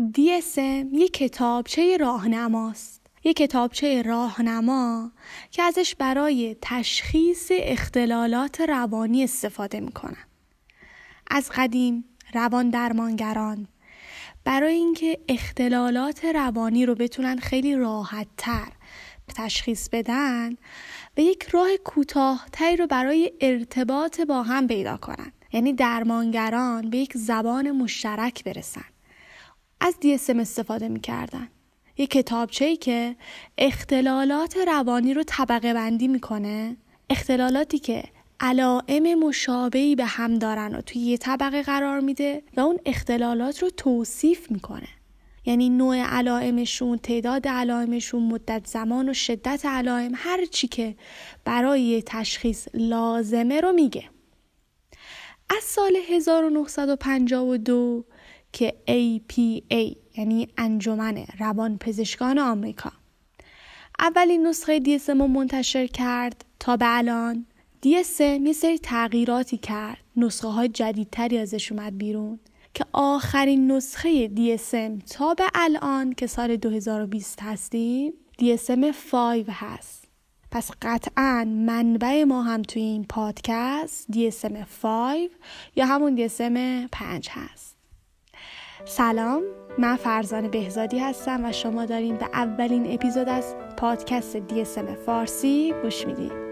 DSM یک کتابچه راهنماست. یک کتابچه راهنما که ازش برای تشخیص اختلالات روانی استفاده می‌کنن. از قدیم روان درمانگران برای اینکه اختلالات روانی رو بتونن خیلی راحت تر تشخیص بدن و یک راه کوتاهتری رو برای ارتباط با هم پیدا کنن. یعنی درمانگران به یک زبان مشترک برسن. از DSM استفاده می‌کردن. یک کتابچه ای که اختلالات روانی رو طبقه بندی می‌کنه اختلالاتی که علائم مشابهی به هم دارن و توی یه طبقه قرار میده و اون اختلالات رو توصیف می‌کنه. یعنی نوع علائمشون تعداد علائمشون مدت زمان و شدت علائم هر چی که برای تشخیص لازمه رو میگه. از سال 1952 که APA یعنی انجمن روان پزشکان آمریکا. اولین نسخه DSM رو منتشر کرد تا به الان. DSM یه سری تغییراتی کرد. نسخه های جدیدتری ازش اومد بیرون که آخرین نسخه DSM تا به الان که سال 2020 هستیم DSM 5 هست. پس قطعا منبع ما هم توی این پادکست DSM 5 یا همون DSM 5 هست. سلام من فرزان بهزادی هستم و شما دارین به اولین اپیزود از پادکست DSM فارسی گوش می‌دید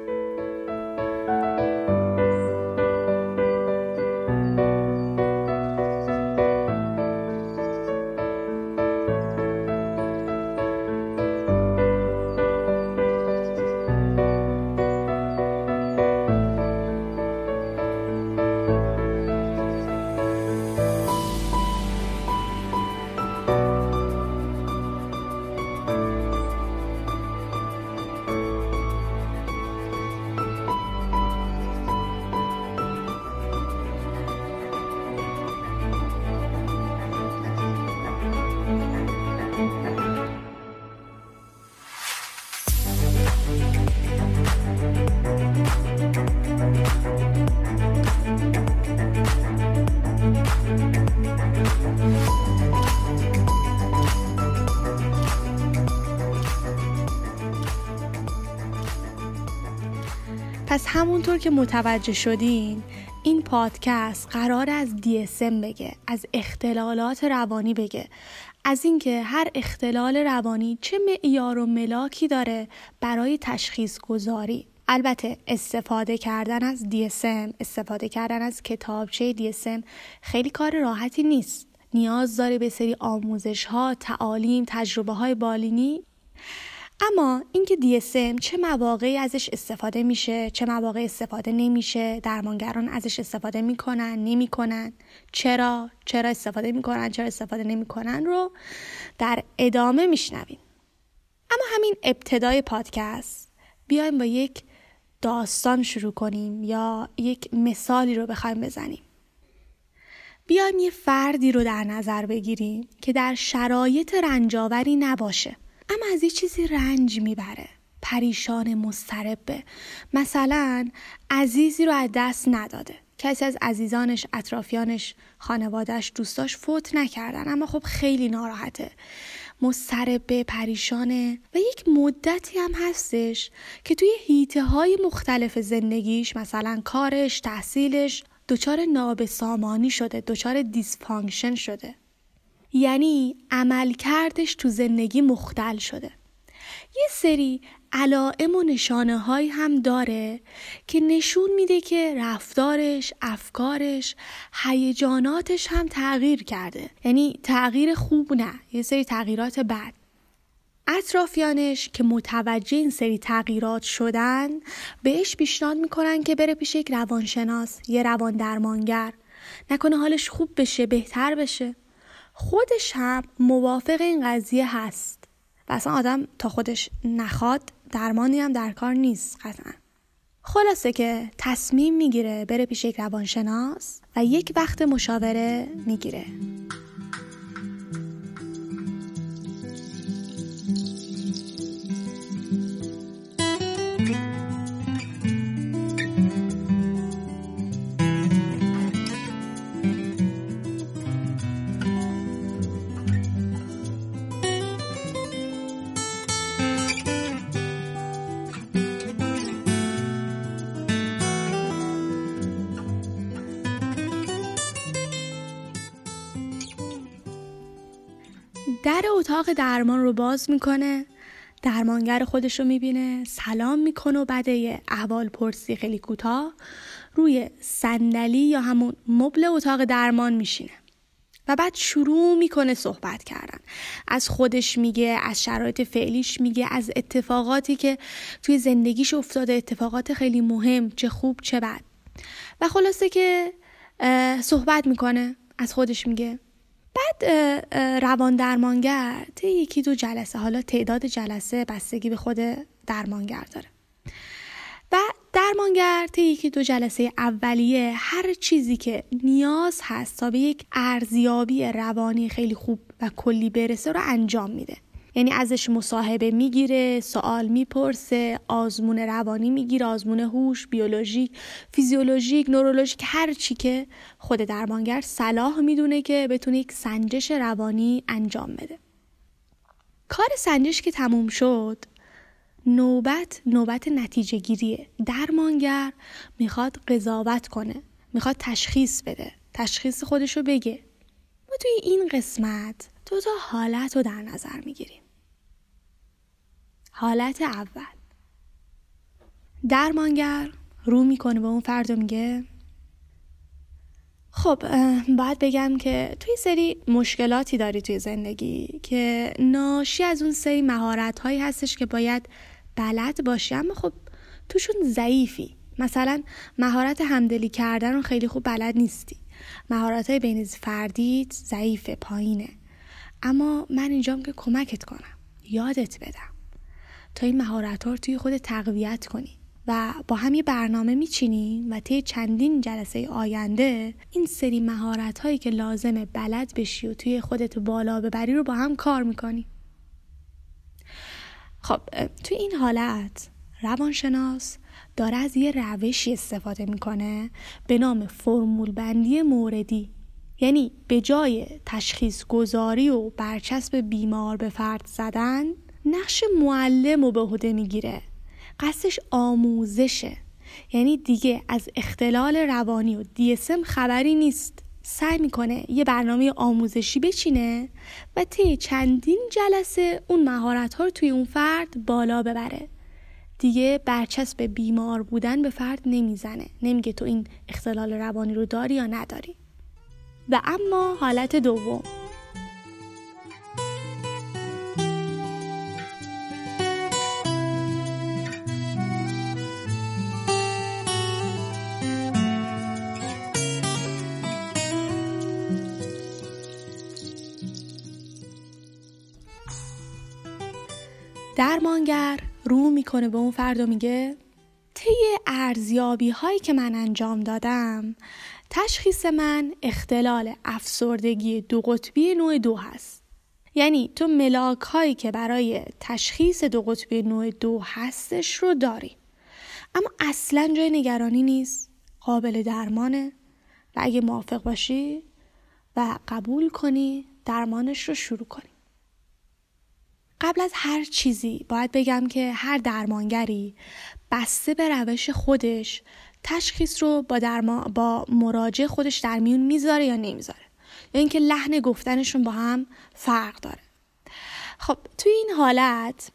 همونطور که متوجه شدین این پادکست قرار از DSM بگه از اختلالات روانی بگه. از اینکه هر اختلال روانی چه معیار و ملاکی داره برای تشخیص گذاری البته استفاده کردن از DSM استفاده کردن از کتابچه DSM خیلی کار راحتی نیست. نیاز داره به سری آموزش ها تعالیم تجربه های بالینی اما اینکه DSM چه مواقعی ازش استفاده میشه چه مواقع استفاده نمیشه درمانگران ازش استفاده می‌کنن نمی‌کنن چرا چرا استفاده می‌کنن چرا استفاده نمی‌کنن رو در ادامه میشنویم. اما همین ابتدای پادکست بیایم با یک داستان شروع کنیم یا یک مثالی رو بخوایم بزنیم. بیایم یه فردی رو در نظر بگیریم که در شرایط رنجاوری نباشه. اما از یه چیزی رنج می‌بره. پریشان مضطربه مثلا عزیزی رو از دست نداده. کسی از عزیزانش اطرافیانش خانوادهش دوستاش فوت نکردن. اما خب خیلی ناراحته. مضطربه پریشانه. و یک مدتی هم هستش که توی حیطه های مختلف زندگیش مثلا کارش تحصیلش دچار نابسامانی شده دچار dysfunction شده. یعنی عملکردش تو زندگی مختل شده. یه سری علائم و نشانه هایی هم داره که نشون میده که رفتارش، افکارش، هیجاناتش هم تغییر کرده. یعنی تغییر خوب نه یه سری تغییرات بد. اطرافیانش که متوجه این سری تغییرات شدن بهش پیشنهاد می‌کنن که بره پیش یک روانشناس یه روان درمانگر. نکنه حالش خوب بشه بهتر بشه. خودش هم موافق این قضیه هست. و اصلا آدم تا خودش نخواد درمانی هم در کار نیست قطعا. خلاصه که تصمیم می‌گیره بره پیش یک روانشناس و یک وقت مشاوره می‌گیره. اتاق درمان رو باز می‌کنه درمانگر خودش رو می‌بینه سلام می‌کنه و بعد یه احوال پرسی خیلی کوتاه روی صندلی یا همون مبل اتاق درمان میشینه و بعد شروع می‌کنه صحبت کردن. از خودش میگه از شرایط فعلیش میگه از اتفاقاتی که توی زندگیش افتاده اتفاقات خیلی مهم چه خوب چه بد. و خلاصه که صحبت می‌کنه از خودش میگه. بعد روان درمانگر طی یکی دو جلسه حالا تعداد جلسه بستگی به خود درمانگر داره. و درمانگر طی یکی دو جلسه اولیه هر چیزی که نیاز هست تا به یک ارزیابی روانی خیلی خوب و کلی برسه رو انجام میده. یعنی ازش مصاحبه می‌گیره سوال می‌پرسه آزمون روانی می‌گیره آزمون هوش بیولوژیک فیزیولوژیک نورولوژیک هر چی که خود درمانگر صلاح می‌دونه که بتونه یک سنجش روانی انجام بده. کار سنجش که تموم شد نوبت نوبت نتیجه گیریه درمانگر می‌خواد قضاوت کنه می‌خواد تشخیص بده تشخیص خودش رو بگه. ما توی این قسمت دو تا حالت رو در نظر می‌گیریم. حالت اول. درمانگر رو می‌کنه به اون فرد میگه خب باید بگم که توی سری مشکلاتی داری توی زندگی که ناشی از اون سری مهارت هایی هستش که باید بلد باشی اما خب توشون ضعیفی. مثلا مهارت همدلی کردن رو خیلی خوب بلد نیستی. مهارت های بین فردیت ضعیفه پایینه. اما من اینجام که کمکت کنم. یادت بدم. تا این مهارت ها رو توی خود تقویت کنی و با هم یه برنامه میچینیم و طی چندین جلسه آینده این سری مهارت هایی که لازمه بلد بشی و توی خودت بالا ببری رو با هم کار می‌کنی. خب توی این حالت روانشناس داره از یه روشی استفاده می‌کنه به نام فرمول بندی موردی. یعنی به جای تشخیص گذاری و برچسب بیمار به فرد زدن نقش معلم رو به عهده می‌گیره. قصدش آموزشه. یعنی دیگه از اختلال روانی و دیسم خبری نیست. سعی می‌کنه یه برنامه آموزشی بچینه و طی چندین جلسه اون مهارت ها رو توی اون فرد بالا ببره. دیگه برچسب بیمار بودن به فرد نمی‌زنه. نمیگه تو این اختلال روانی رو داری یا نداری. و اما حالت دوم. درمانگر رو می‌کنه به اون فرد و میگه طی ارزیابی هایی که من انجام دادم تشخیص من اختلال افسردگی دو قطبی نوع دو هست. یعنی تو ملاک هایی که برای تشخیص دو قطبی نوع دو هستش رو داری. اما اصلا جای نگرانی نیست قابل درمانه. و اگه موافق باشی و قبول کنی درمانش رو شروع کنی. قبل از هر چیزی باید بگم که هر درمانگری بسته به روش خودش تشخیص رو با, درما... با مراجع خودش در میون می‌ذاره یا نمی‌ذاره؟ یا اینکه لحن گفتنشون با هم فرق داره. خب توی این حالت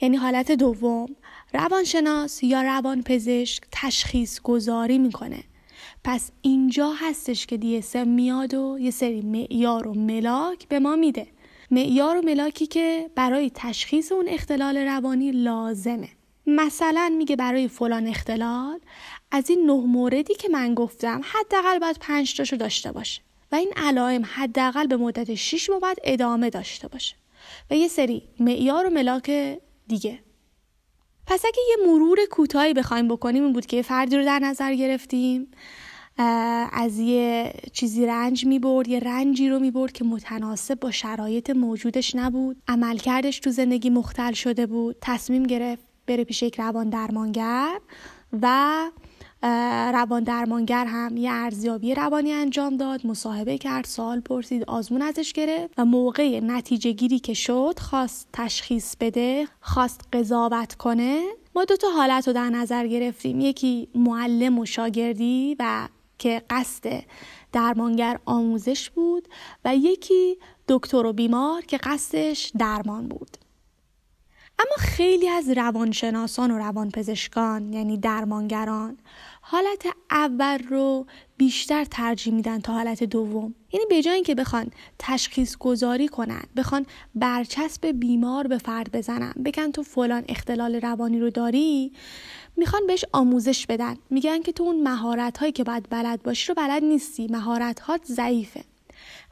یعنی حالت دوم روانشناس یا روانپزشک تشخیص گذاری می‌کنه. پس اینجا هستش که دیسم میاد و یه سری معیار و ملاک به ما میده. معیار و ملاکی که برای تشخیص اون اختلال روانی لازمه. مثلا میگه برای فلان اختلال از این نه موردی که من گفتم حداقل باید پنج تاشو داشته باشه. و این علائم حداقل به مدت 6 ماه باید ادامه داشته باشه. و یه سری معیار و ملاک دیگه. پس اگه یه مرور کوتاهی بخوایم بکنیم این بود که یه فردی رو در نظر گرفتیم از یه چیزی رنج می برد یه رنجی رو می برد که متناسب با شرایط موجودش نبود. عملکردش تو زندگی مختل شده بود. تصمیم گرفت بره پیش یک روان درمانگر و روان درمانگر هم یه ارزیابی روانی انجام داد مصاحبه کرد سوال پرسید آزمون ازش گرفت و موقع نتیجه گیری که شد خواست تشخیص بده خواست قضاوت کنه. ما دو تا حالت رو در نظر گرفتیم. یکی معلم و شاگردی و که قصد درمانگر آموزش بود و یکی دکتر و بیمار که قصدش درمان بود. اما خیلی از روانشناسان و روانپزشکان یعنی درمانگران حالت اول رو بیشتر ترجیح میدن تا حالت دوم. یعنی به جای اینکه بخوان تشخیص گذاری کنن بخوان برچسب بیمار به فرد بزنن بگن تو فلان اختلال روانی رو داری می‌خوان بهش آموزش بدن. میگن که تو اون مهارت هایی که باید بلد باشی رو بلد نیستی مهارت هات ضعیفه.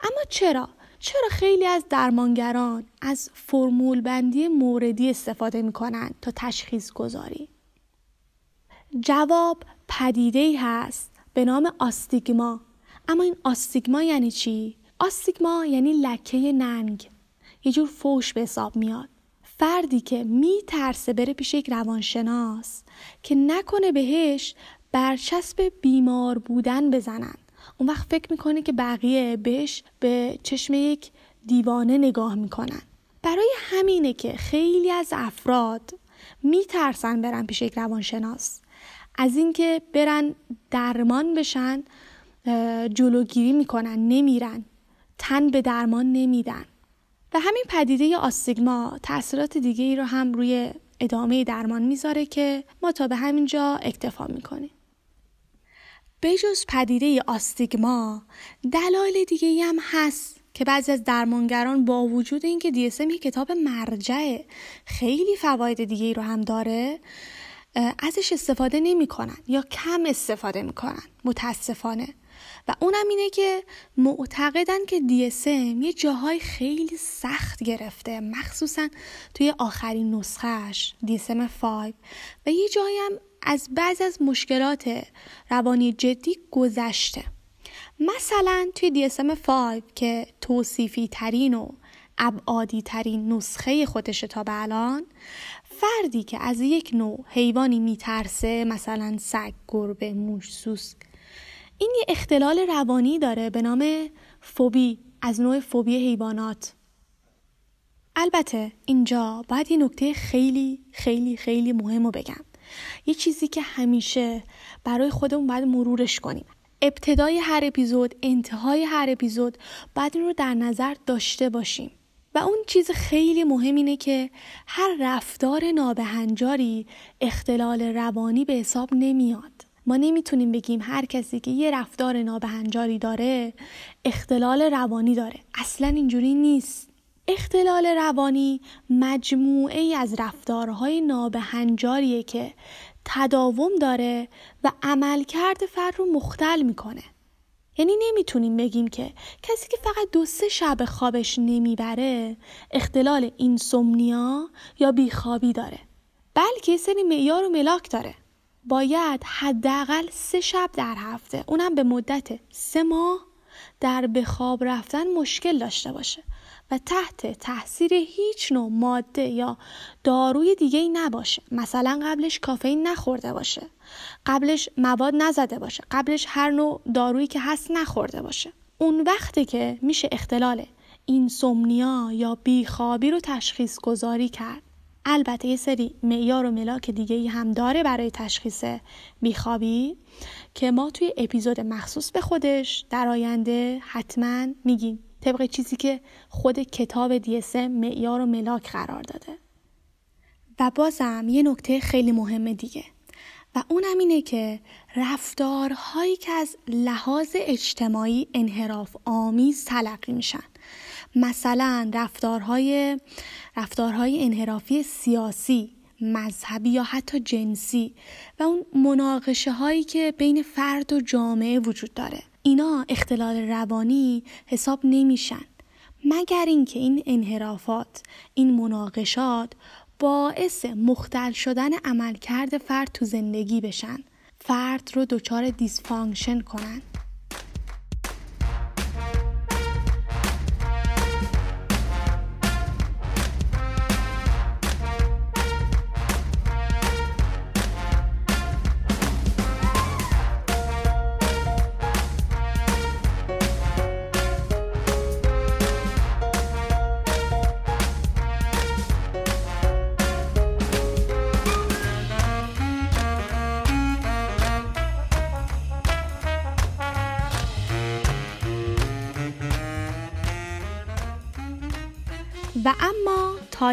اما چرا؟ چرا خیلی از درمانگران از فرمول بندی موردی استفاده می‌کنن تا تشخیص گذاری جواب پدیده ای هست به نام آستیگما. اما این آستیگما یعنی چی؟ آستیگما یعنی لکه ننگ. یه جور فوش به حساب میاد. فردی که میترسه بره پیش یک روانشناس که نکنه بهش برچسب بیمار بودن بزنن. اون وقت فکر می‌کنه که بقیه بهش به چشم یک دیوانه نگاه می‌کنن. برای همینه که خیلی از افراد میترسن برن پیش یک روانشناس. از اینکه برن درمان بشن جلوگیری می‌کنن نمیرن. تن به درمان نمیدن. و همین پدیده آستیگما تاثیرات دیگه ای رو هم روی ادامه درمان می‌ذاره که ما تا به همینجا اکتفا می‌کنیم. بجز پدیده آستیگما دلایل دیگه هم هست که بعضی از درمانگران با وجود اینکه DSM یک کتاب مرجعه خیلی فواید دیگه ای رو هم داره. ازش استفاده نمی‌کنن یا کم استفاده می‌کنن متاسفانه. و اونم اینه که معتقدن که DSM یه جاهای خیلی سخت گرفته مخصوصا توی آخرین نسخهش DSM 5 و یه جایی هم از بعض از مشکلات روانی جدی گذشته. مثلا توی DSM 5 که توصیفی ترین و ابعادی ترین نسخه خودشه تا به الان فردی که از یک نوع حیوانی میترسه مثلا سگ، گربه، موش، سوسک. این یه اختلال روانی داره به نام فوبی از نوع فوبی حیوانات. البته اینجا باید یه نکته خیلی خیلی خیلی مهم رو بگم. یه چیزی که همیشه برای خودمون باید مرورش کنیم. ابتدای هر اپیزود انتهای هر اپیزود باید این رو در نظر داشته باشیم. و اون چیز خیلی مهم اینه که هر رفتار نابهنجاری اختلال روانی به حساب نمیاد. ما نمی‌تونیم بگیم هر کسی که یه رفتار نابهنجاری داره اختلال روانی داره. اصلا اینجوری نیست. اختلال روانی مجموعه ای از رفتارهای نابهنجاریه که تداوم داره و عملکرد فرد رو مختل می‌کنه. یعنی نمی‌تونیم بگیم که کسی که فقط دو سه شب خوابش نمی‌بره اختلال اینسومنیا یا بیخوابی داره بلکه سری معیار و ملاک داره. باید حداقل سه شب در هفته اونم به مدت سه ماه در به خواب رفتن مشکل داشته باشه. تحت تاثیر هیچ نوع ماده یا داروی دیگه ای نباشه. مثلا قبلش کافئین نخورده باشه. قبلش مواد نزده باشه. قبلش هر نوع دارویی که هست نخورده باشه. اون وقتی که میشه اختلال اینسومنیا یا بیخوابی رو تشخیص گذاری کرد. البته یه سری معیار و ملاک دیگه ای هم داره برای تشخیص بیخوابی که ما توی اپیزود مخصوص به خودش در آینده حتما میگیم. طبق چیزی که خود کتاب دیسه معیار و ملاک قرار داده. و بازم یه نکته خیلی مهم دیگه. و اونم اینه که رفتارهایی که از لحاظ اجتماعی انحراف آمیز تلقی میشن. مثلا رفتارهای رفتارهای انحرافی سیاسی مذهبی یا حتی جنسی و اون مناقشه هایی که بین فرد و جامعه وجود داره. اینا اختلال روانی حساب نمیشن. مگر اینکه این انحرافات این مناقشات باعث مختل شدن عملکرد فرد تو زندگی بشن. فرد رو دچار dysfunction کنن.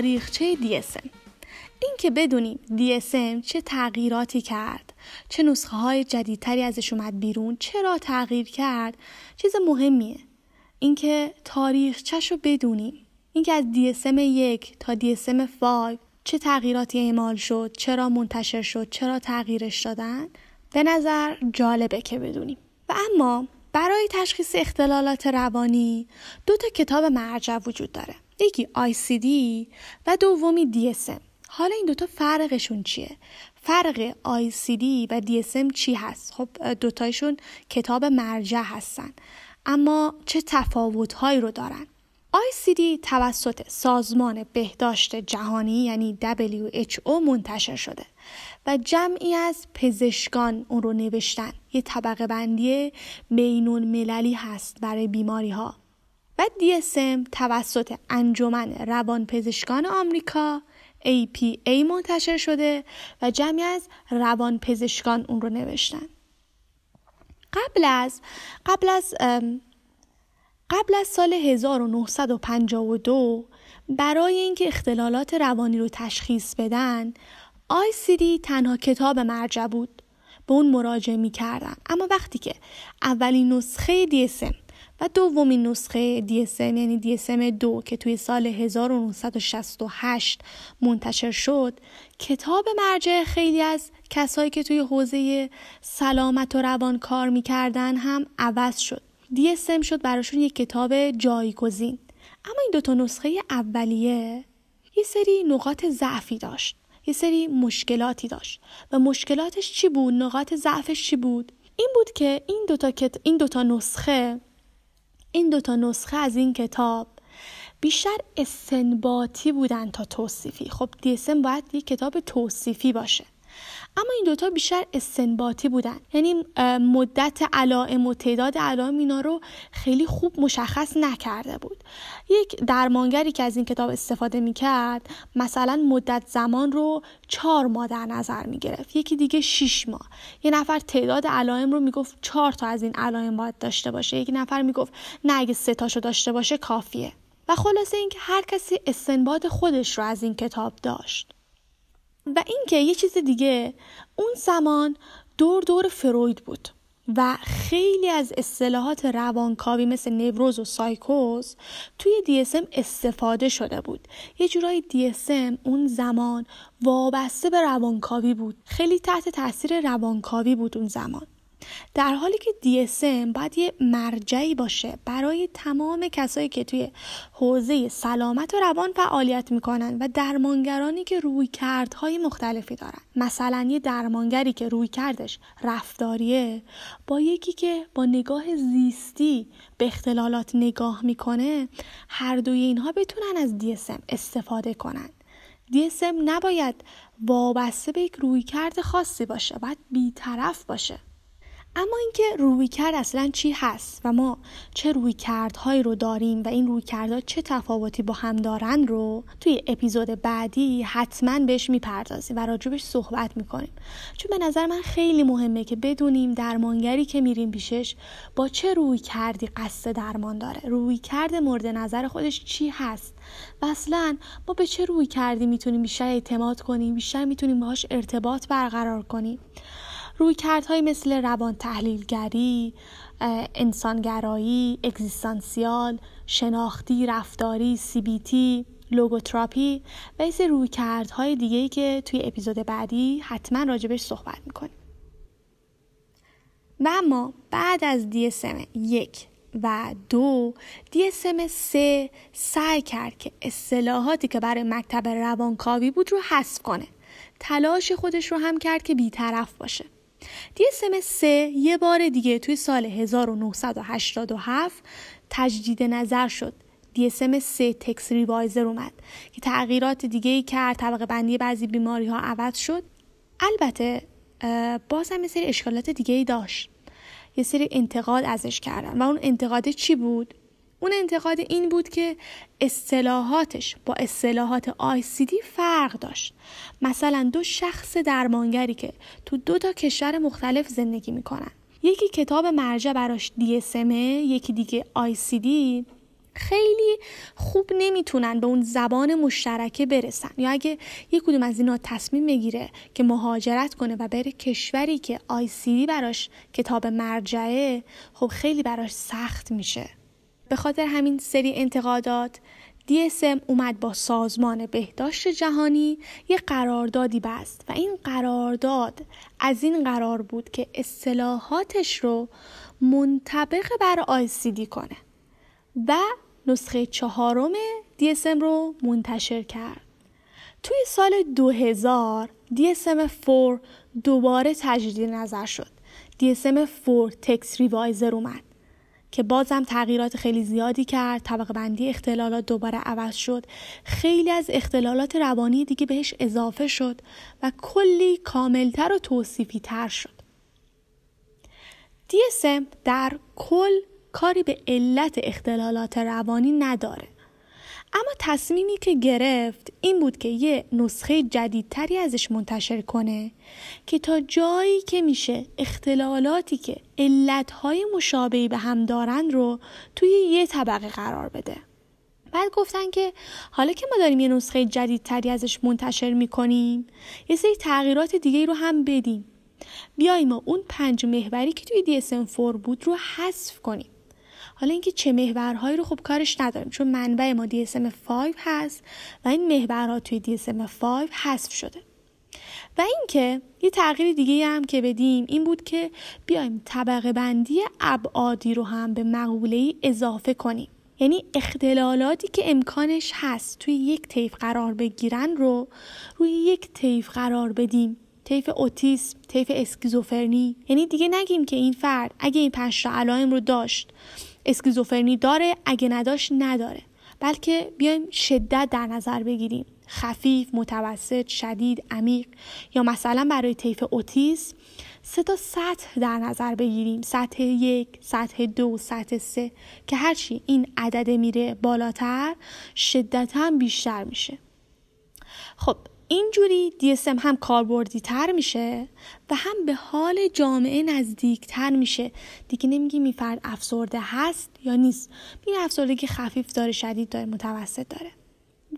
تاریخچه DSM این که بدونیم DSM چه تغییراتی کرد چه نسخه های جدیدتری ازش اومد بیرون چرا تغییر کرد چیز مهمیه. اینکه تاریخچش رو بدونیم. اینکه از DSM یک تا DSM 5 چه تغییراتی اعمال شد چرا منتشر شد چرا تغییرش دادن به نظر جالبه که بدونیم. و اما برای تشخیص اختلالات روانی دو تا کتاب مرجع وجود داره. یکی ICD و دومی DSM حالا این دوتا فرقشون چیه؟ فرق ICD و DSM چی هست؟ خب دوتایشون کتاب مرجع هستن اما چه تفاوتهایی رو دارن؟ ICD توسط سازمان بهداشت جهانی یعنی WHO منتشر شده و جمعی از پزشکان اون رو نوشتن یه طبقه بندی بینون مللی هست برای بیماری ها و DSM توسط انجمن روان پزشکان آمریکا APA منتشر شده و جمعی از روان پزشکان اون رو نوشتن قبل از قبل از قبل از سال 1952 برای اینکه اختلالات روانی رو تشخیص بدن ICD تنها کتاب مرجع بود به اون مراجعه می کردن. اما وقتی که اولین نسخه DSM و دومین نسخه DSM یعنی DSM 2 که توی سال 1968 منتشر شد. کتاب مرجع خیلی از کسایی که توی حوزه سلامت و روان کار می‌کردن هم عوض شد. DSM شد براشون یک کتاب جایگزین. اما این دوتا نسخه اولیه یه سری نقاط ضعفی داشت. یه سری مشکلاتی داشت. و مشکلاتش چی بود؟ نقاط ضعفش چی بود؟ این بود که این دوتا, کت... این دوتا نسخه این دوتا نسخه از این کتاب بیشتر استنباطی بودن تا توصیفی. خب دیسم باید یک کتاب توصیفی باشه. اما این دوتا بیشتر استنباطی بودن. یعنی مدت علائم و تعداد علائم اینا رو خیلی خوب مشخص نکرده بود. یک درمانگری که از این کتاب استفاده می‌کرد مثلا مدت زمان رو چهار ماه در نظر می‌گرفت. یکی دیگه شیش ماه. یه نفر تعداد علائم رو می‌گفت چهار تا از این علائم باید داشته باشه. یک نفر می‌گفت نه اگه سه تاشو داشته باشه کافیه. و خلاصه اینکه هر کسی استنباط خودش رو از این کتاب داشت. و اینکه یه چیز دیگه اون زمان دور دور فروید بود و خیلی از اصطلاحات روانکاوی مثل نوروز و سایکوز توی DSM استفاده شده بود. یه جورایی DSM اون زمان وابسته به روانکاوی بود. خیلی تحت تاثیر روانکاوی بود اون زمان. در حالی که DSM باید یه مرجعی باشه برای تمام کسایی که توی حوزه سلامت و روان فعالیت می‌کنن و درمانگرانی که روی کردهای مختلفی دارن. مثلا یه درمانگری که روی کردش رفتاریه با یکی که با نگاه زیستی به اختلالات نگاه می‌کنه هر دوی اینها بتونن از DSM استفاده کنن. DSM نباید وابسته به یک رویکرد خاصی باشه باید بیطرف باشه. اما اینکه رویکرد اصلا چی هست و ما چه رویکردهایی رو داریم و این رویکردها چه تفاوتی با هم دارن رو توی اپیزود بعدی حتما بهش می‌پردازیم و راجبش صحبت می‌کنیم. چون به نظر من خیلی مهمه که بدونیم درمانگری که میریم پیشش با چه روی کردی قصد درمان داره. روی کرد مورد نظر خودش چی هست؟ و اصلا ما به چه روی کردی می‌تونیم بیشتر اعتماد کنیم بیشتر می‌تونیم باهاش ارتباط برقرار کنیم؟ روی کردهای مثل روان تحلیلگری، انسانگرایی، اگزیستانسیال، شناختی، رفتاری، تی، لوگوتراپی و این روی کردهای دیگه ای که توی اپیزود بعدی حتما راجبش صحبت می‌کنیم. و اما بعد از DSM یک و دو DSM سه سعی کرد که اصطلاحاتی که برای مکتب روانکاوی بود رو حذف کنه تلاش خودش رو هم کرد که بیطرف باشه DSM 3 یه بار دیگه توی سال 1987 تجدید نظر شد. DSM 3 تکس ریوایزر اومد که تغییرات دیگه ای کرد طبقه بندی بعضی بیماری ها عوض شد. البته باز هم یه سری اشکالات دیگه ای داشت. یه سری انتقاد ازش کردن. و اون انتقاد چی بود؟ اون انتقاد این بود که اصطلاحاتش با اصطلاحات آیسیدی فرق داشت. مثلا دو شخص درمانگری که تو دو تا کشور مختلف زندگی می‌کنن. یکی کتاب مرجع براش DSM یکی دیگه آیسیدی خیلی خوب نمی‌تونن به اون زبان مشترکه برسن. یا اگه یک کدوم از اینا تصمیم بگیره که مهاجرت کنه و بره کشوری که آیسیدی براش کتاب مرجعه خب خیلی براش سخت میشه. به خاطر همین سری انتقادات DSM اومد با سازمان بهداشت جهانی یه قراردادی بست و این قرارداد از این قرار بود که اصطلاحاتش رو منطبق بر آیسیدی کنه و نسخه چهارم DSM رو منتشر کرد. توی سال 2000 DSM-4 دوباره تجدید نظر شد. DSM-4 تکس ریوایزر اومد. که بازم تغییرات خیلی زیادی کرد. طبقه بندی اختلالات دوباره عوض شد. خیلی از اختلالات روانی دیگه بهش اضافه شد و کلی کاملتر و توصیفی تر شد DSM در کل کاری به علت اختلالات روانی نداره. اما تصمیمی که گرفت این بود که یه نسخه جدیدتری ازش منتشر کنه که تا جایی که میشه اختلالاتی که علتهای مشابهی به هم دارن رو توی یه طبقه قرار بده. بعد گفتن که حالا که ما داریم یه نسخه جدیدتری ازش منتشر می‌کنیم یه سری تغییرات دیگه رو هم بدیم. بیاییم ما اون پنج محوری که توی DSM-4 بود رو حذف کنیم. حالا اینکه چه محورهایی رو خب کارش نداریم چون منبع ما DSM-5 هست و این محورها توی DSM-5 حذف شده. و اینکه یه تغییر دیگه هم که بدیم این بود که بیایم طبقه بندی ابعادی رو هم به مقوله اضافه کنیم. یعنی اختلالاتی که امکانش هست توی یک طیف قرار بگیرن رو روی یک طیف قرار بدیم. طیف اوتیسم، طیف اسکیزوفرنی. یعنی دیگه نگیم که این فرد اگه این پنج علائم رو داشت اسکیزوفرنی داره اگه نداشت نداره. بلکه بیایم شدت در نظر بگیریم. خفیف، متوسط، شدید، عمیق. یا مثلا برای طیف اوتیسم سه تا سطح در نظر بگیریم. سطح یک، سطح دو، سطح سه. که هرچی این عدد میره بالاتر شدت هم بیشتر میشه. خب اینجوری DSM هم کاربردی تر میشه و هم به حال جامعه نزدیک تر میشه. دیگه نمیگی می فرد افسرده هست یا نیست. این افسردگی خفیف داره شدید داره متوسط داره.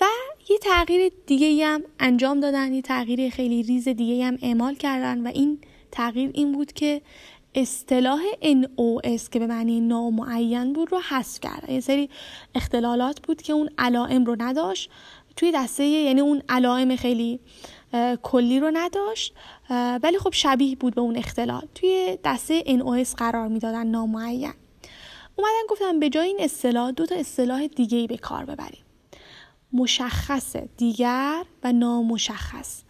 و یه تغییر دیگه هم انجام دادن یه تغییر خیلی ریز دیگه هم اعمال کردن و این تغییر این بود که اصطلاح NOS که به معنی نامعین بود رو حذف کرد یه سری اختلالات بود که اون علائم رو نداشت توی دسته یعنی اون علائم خیلی کلی رو نداشت. ولی خب شبیه بود به اون اختلال. توی دسته NOS قرار می‌دادن نامعین. اومدن گفتن به جای این اصطلاح دو تا اصطلاح دیگه ای به کار ببریم. مشخص دیگر و نامشخص.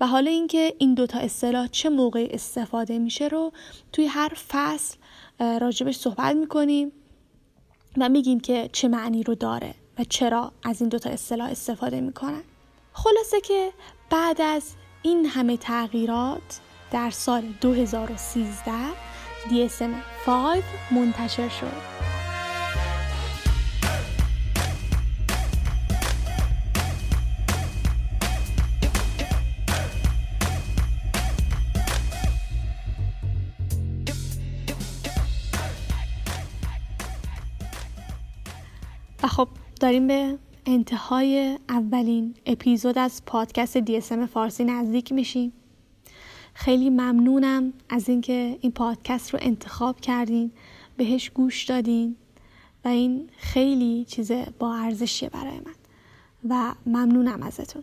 و حالا اینکه این دوتا اصطلاح چه موقع استفاده میشه رو توی هر فصل راجبش صحبت می‌کنیم و میگیم که چه معنی رو داره. و چرا از این دوتا اصطلاح استفاده می‌کنن؟ خلاصه که بعد از این همه تغییرات در سال 2013 DSM 5 منتشر شد. داریم به انتهای اولین اپیزود از پادکست DSM فارسی نزدیک میشیم. خیلی ممنونم از اینکه این پادکست رو انتخاب کردین بهش گوش دادین و این خیلی چیز با ارزشیه برای من و ممنونم ازتون.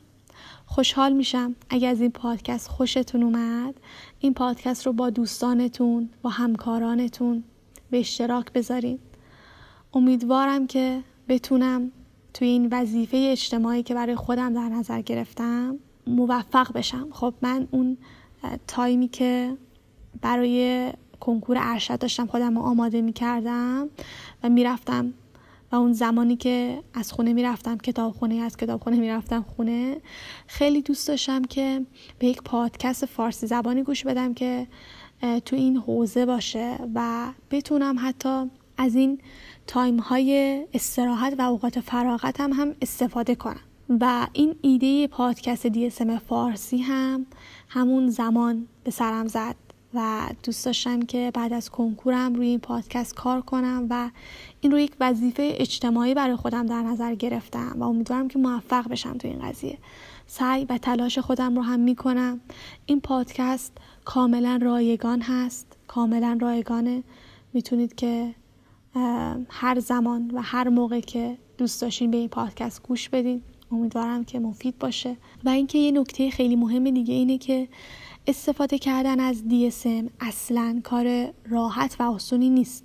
خوشحال میشم اگر از این پادکست خوشتون اومد این پادکست رو با دوستانتون با همکارانتون به اشتراک بذارین. امیدوارم که بتونم توی این وظیفه اجتماعی که برای خودم در نظر گرفتم موفق بشم. خب من اون تایمی که برای کنکور ارشد داشتم خودم رو آماده می کردم و می‌رفتم. و اون زمانی که از خونه می‌رفتم کتاب خونه از کتاب خونه می‌رفتم خونه خیلی دوست داشتم که به یک پادکست فارسی زبانی گوش بدم که تو این حوزه باشه و بتونم حتی از این تایم های استراحت و اوقات فراغت هم, هم استفاده کنم. و این ایده پادکست DSM فارسی هم همون زمان به سرم زد و دوست داشتم که بعد از کنکورم روی این پادکست کار کنم و این رو یک وظیفه اجتماعی برای خودم در نظر گرفتم و امیدوارم که موفق بشم تو این قضیه. سعی و تلاش خودم رو هم می‌کنم. این پادکست کاملا رایگان هست. کاملا رایگانه. می‌تونید که هر زمان و هر موقع که دوست داشتین به این پادکست گوش بدین. امیدوارم که مفید باشه. و اینکه یه نکته خیلی مهم دیگه اینه که استفاده کردن از DSM اصلا کار راحت و آسونی نیست.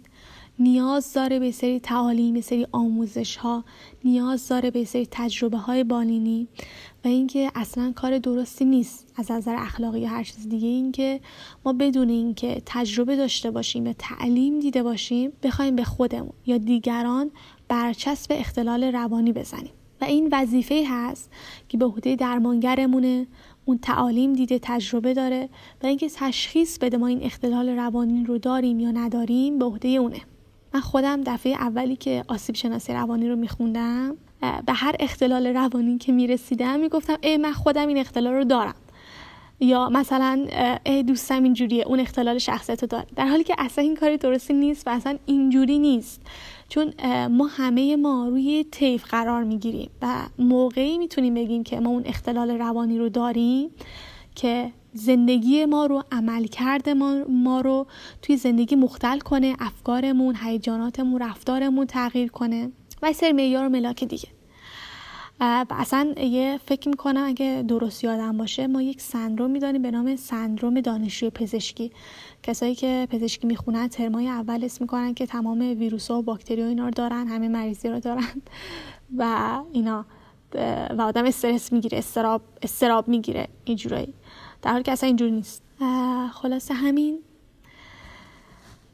نیاز داره به سری تعالیم به سری آموزش ها نیاز داره به سری تجربه های بالینی و اینکه اصلا کار درستی نیست از نظر اخلاقی یا هر چیز دیگه. اینکه ما بدون اینکه تجربه داشته باشیم یا تعلیم دیده باشیم بخوایم به خودمون یا دیگران برچسب اختلال روانی بزنیم. و این وظیفه هست که به عهده درمانگرمونه اون تعالیم دیده تجربه داره و اینکه تشخیص بده ما این اختلال روانی رو داریم یا نداریم به عهده اونه. من خودم دفعه اولی که آسیب شناسی روانی رو میخوندم به هر اختلال روانی که می‌رسیدم می‌گفتم ای من خودم این اختلال رو دارم. یا مثلا ای دوستم اینجوریه اون اختلال شخصیت رو داره در حالی که اصلا این کاری درستی نیست و اصلا اینجوری نیست. چون ما همه ما روی طیف قرار می‌گیریم و موقعی می‌تونیم بگیم که ما اون اختلال روانی رو داریم که زندگی ما رو عمل کرده ما, رو توی زندگی مختل کنه افکارمون هیجاناتمون رفتارمون تغییر کنه. و سر معیار و ملاک دیگه. و اصلا یه فکر می‌کنم اگه درست یادم باشه ما یک سندروم می‌دانیم به نام سندروم دانشجوی پزشکی. کسایی که پزشکی می‌خونن ترمای اول اسم می‌کنن که تمام ویروس و باکتری و اینا رو دارن همه مریضی رو دارن. و اینا و آدم استرس می‌گیره استراب استراب می‌گیره اینجورایی در حالی که اصلا اینجور نیست. خلاصه همین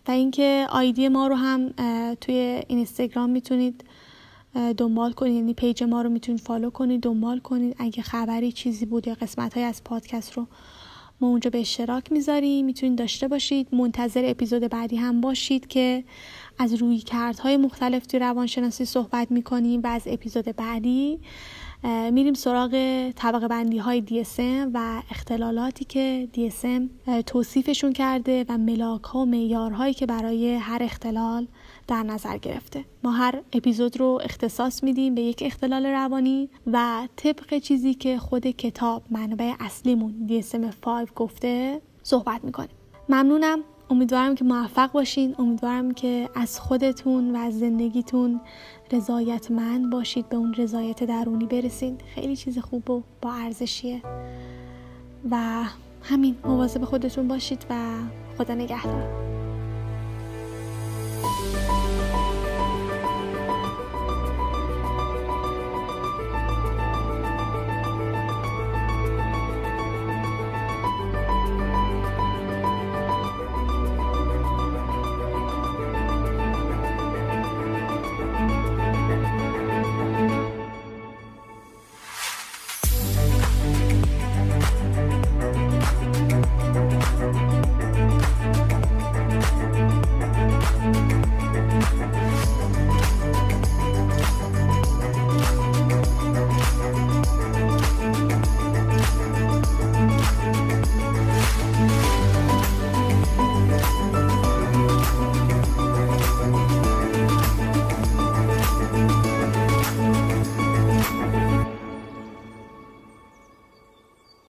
و اینکه آیدی ما رو هم توی اینستاگرام می‌تونید دنبال کنید. یعنی page ما رو می‌تونید follow کنید دنبال کنید. اگه خبری چیزی بود یا قسمت های از پادکست رو ما اونجا به اشتراک می‌ذاریم می‌تونید داشته باشید. منتظر اپیزود بعدی هم باشید که از رویکردهای مختلف توی روانشناسی صحبت می‌کنیم و از اپیزود بعدی میریم سراغ طبقه بندی های DSM و اختلالاتی که DSM توصیفشون کرده و ملاک ها و معیارهایی که برای هر اختلال در نظر گرفته. ما هر اپیزود رو اختصاص میدیم به یک اختلال روانی و طبق چیزی که خود کتاب منبع اصلیمون DSM-5 گفته صحبت می‌کنیم. ممنونم. امیدوارم که موفق باشین. امیدوارم که از خودتون و از زندگیتون رضایتمند باشید به اون رضایت درونی برسید خیلی چیز خوب و با ارزشیه. و همین مواظب خودتون باشید و خدا نگهدار.